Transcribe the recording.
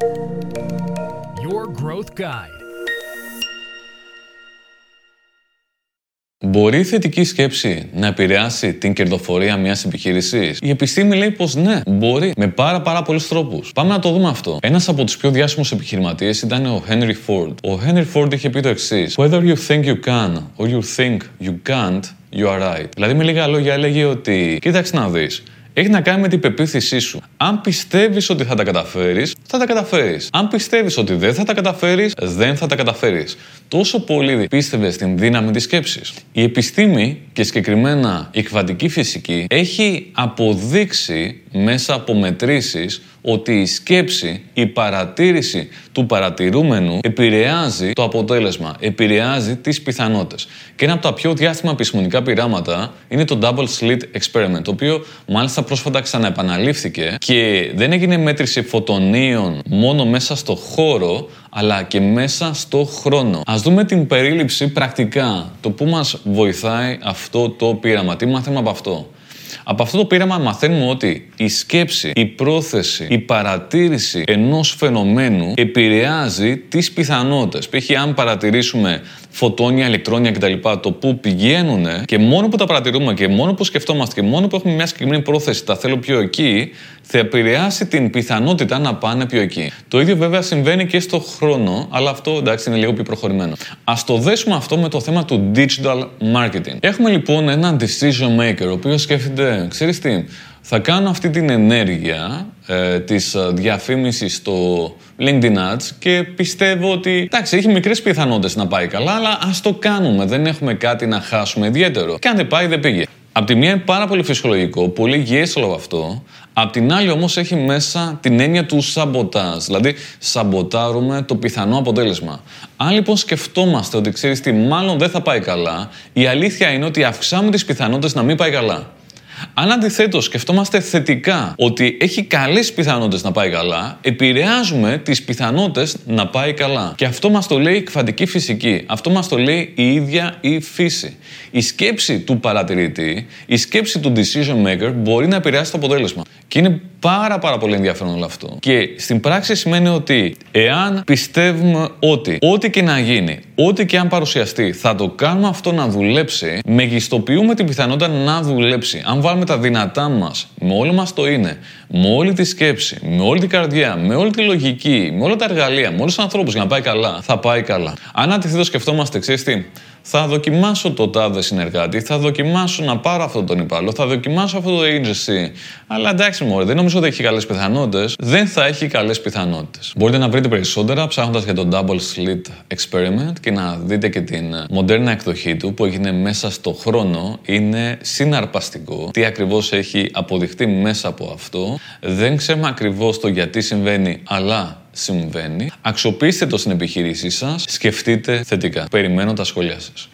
Your Growth Guide. Μπορεί η θετική σκέψη να επηρεάσει την κερδοφορία μιας επιχείρησης; Η επιστήμη λέει πως ναι, μπορεί με πάρα πάρα πολλούς τρόπους. Πάμε να το δούμε αυτό. Ένας από τους πιο διάσημους επιχειρηματίες ήταν ο Henry Ford. Ο Henry Ford είχε πει το εξής: Whether you think you can or you think you can't, you are right. Δηλαδή, με λίγα λόγια, έλεγε ότι κοίταξε να δεις έχει να κάνει με την πεποίθησή σου. Αν πιστεύεις ότι θα τα καταφέρεις, θα τα καταφέρεις. Αν πιστεύεις ότι δεν θα τα καταφέρεις, δεν θα τα καταφέρεις. Τόσο πολύ πίστευες στην δύναμη της σκέψης. Η επιστήμη και συγκεκριμένα η κβαντική φυσική έχει αποδείξει μέσα από μετρήσεις ότι η σκέψη, η παρατήρηση του παρατηρούμενου επηρεάζει το αποτέλεσμα, επηρεάζει τις πιθανότητες. Και ένα από τα πιο διάστημα επιστημονικά πειράματα είναι το Double Slit Experiment, το οποίο μάλιστα πρόσφατα ξαναεπαναλήφθηκε και δεν έγινε μέτρηση φωτονίων μόνο μέσα στο χώρο, αλλά και μέσα στο χρόνο. Ας δούμε την περίληψη πρακτικά, το που μας βοηθάει αυτό το πείραμα, τι μάθαμε από αυτό; Από αυτό το πείραμα μαθαίνουμε ότι η σκέψη, η πρόθεση, η παρατήρηση ενός φαινομένου επηρεάζει τις πιθανότητες. Π.χ. αν παρατηρήσουμε φωτόνια, ηλεκτρόνια κτλ. Το που πηγαίνουν και μόνο που τα παρατηρούμε και μόνο που σκεφτόμαστε και μόνο που έχουμε μια συγκεκριμένη πρόθεση, τα θέλω πιο εκεί, θα επηρεάσει την πιθανότητα να πάνε πιο εκεί. Το ίδιο βέβαια συμβαίνει και στο χρόνο, αλλά αυτό εντάξει είναι λίγο πιο προχωρημένο. Α το δέσουμε αυτό με το θέμα του digital marketing. Έχουμε λοιπόν έναν decision maker, ο οποίος σκέφτεται, ξέρεις τι, θα κάνω αυτή την ενέργεια ε, της ε, διαφήμισης στο LinkedIn Ads και πιστεύω ότι εντάξει, έχει μικρές πιθανότητες να πάει καλά, αλλά ας το κάνουμε, δεν έχουμε κάτι να χάσουμε ιδιαίτερο. Και αν δεν πάει, δεν πήγε. Απ' τη μία είναι πάρα πολύ φυσιολογικό, πολύ υγιές όλο αυτό. Απ' την άλλη όμως έχει μέσα την έννοια του σαμποτάζ. Δηλαδή σαμποτάρουμε το πιθανό αποτέλεσμα. Αν λοιπόν σκεφτόμαστε ότι ξέρεις τι μάλλον δεν θα πάει καλά, η αλήθεια είναι ότι αυξάνουμε τις πιθανότητες να μην πάει καλά. Αν αντιθέτως σκεφτόμαστε θετικά ότι έχει καλές πιθανότητες να πάει καλά, επηρεάζουμε τις πιθανότητες να πάει καλά. Και αυτό μας το λέει η κβαντική φυσική. Αυτό μας το λέει η ίδια η φύση. Η σκέψη του παρατηρητή, η σκέψη του decision maker μπορεί να επηρεάσει το αποτέλεσμα. Και είναι πάρα πάρα πολύ ενδιαφέρον όλο αυτό. Και στην πράξη σημαίνει ότι εάν πιστεύουμε ότι ό,τι και να γίνει, ό,τι και αν παρουσιαστεί, θα το κάνουμε αυτό να δουλέψει, μεγιστοποιούμε την πιθανότητα να δουλέψει. Αν βάλουμε τα δυνατά μας, με όλο μας το είναι, με όλη τη σκέψη, με όλη την καρδιά, με όλη τη λογική, με όλα τα εργαλεία, με όλους τους ανθρώπους για να πάει καλά, θα πάει καλά. Αν αντιθέτως σκεφτόμαστε, ξέρεις τι, θα δοκιμάσω το τάδε συνεργάτη, θα δοκιμάσω να πάρω αυτόν τον υπάλληλο, θα δοκιμάσω αυτό το agency. Αλλά εντάξει, μωρέ, δεν νομίζω ότι έχει καλές πιθανότητες. Δεν θα έχει καλές πιθανότητες. Μπορείτε να βρείτε περισσότερα ψάχνοντας για το Double Slit Experiment και να δείτε και την μοντέρνα εκδοχή του που έγινε μέσα στο χρόνο. Είναι συναρπαστικό. Τι ακριβώς έχει αποδειχτεί μέσα από αυτό. Δεν ξέρουμε ακριβώς το γιατί συμβαίνει, αλλά συμβαίνει. Αξιοποιήστε το στην επιχείρησή σας, σκεφτείτε θετικά. Περιμένω τα σχόλιά σας.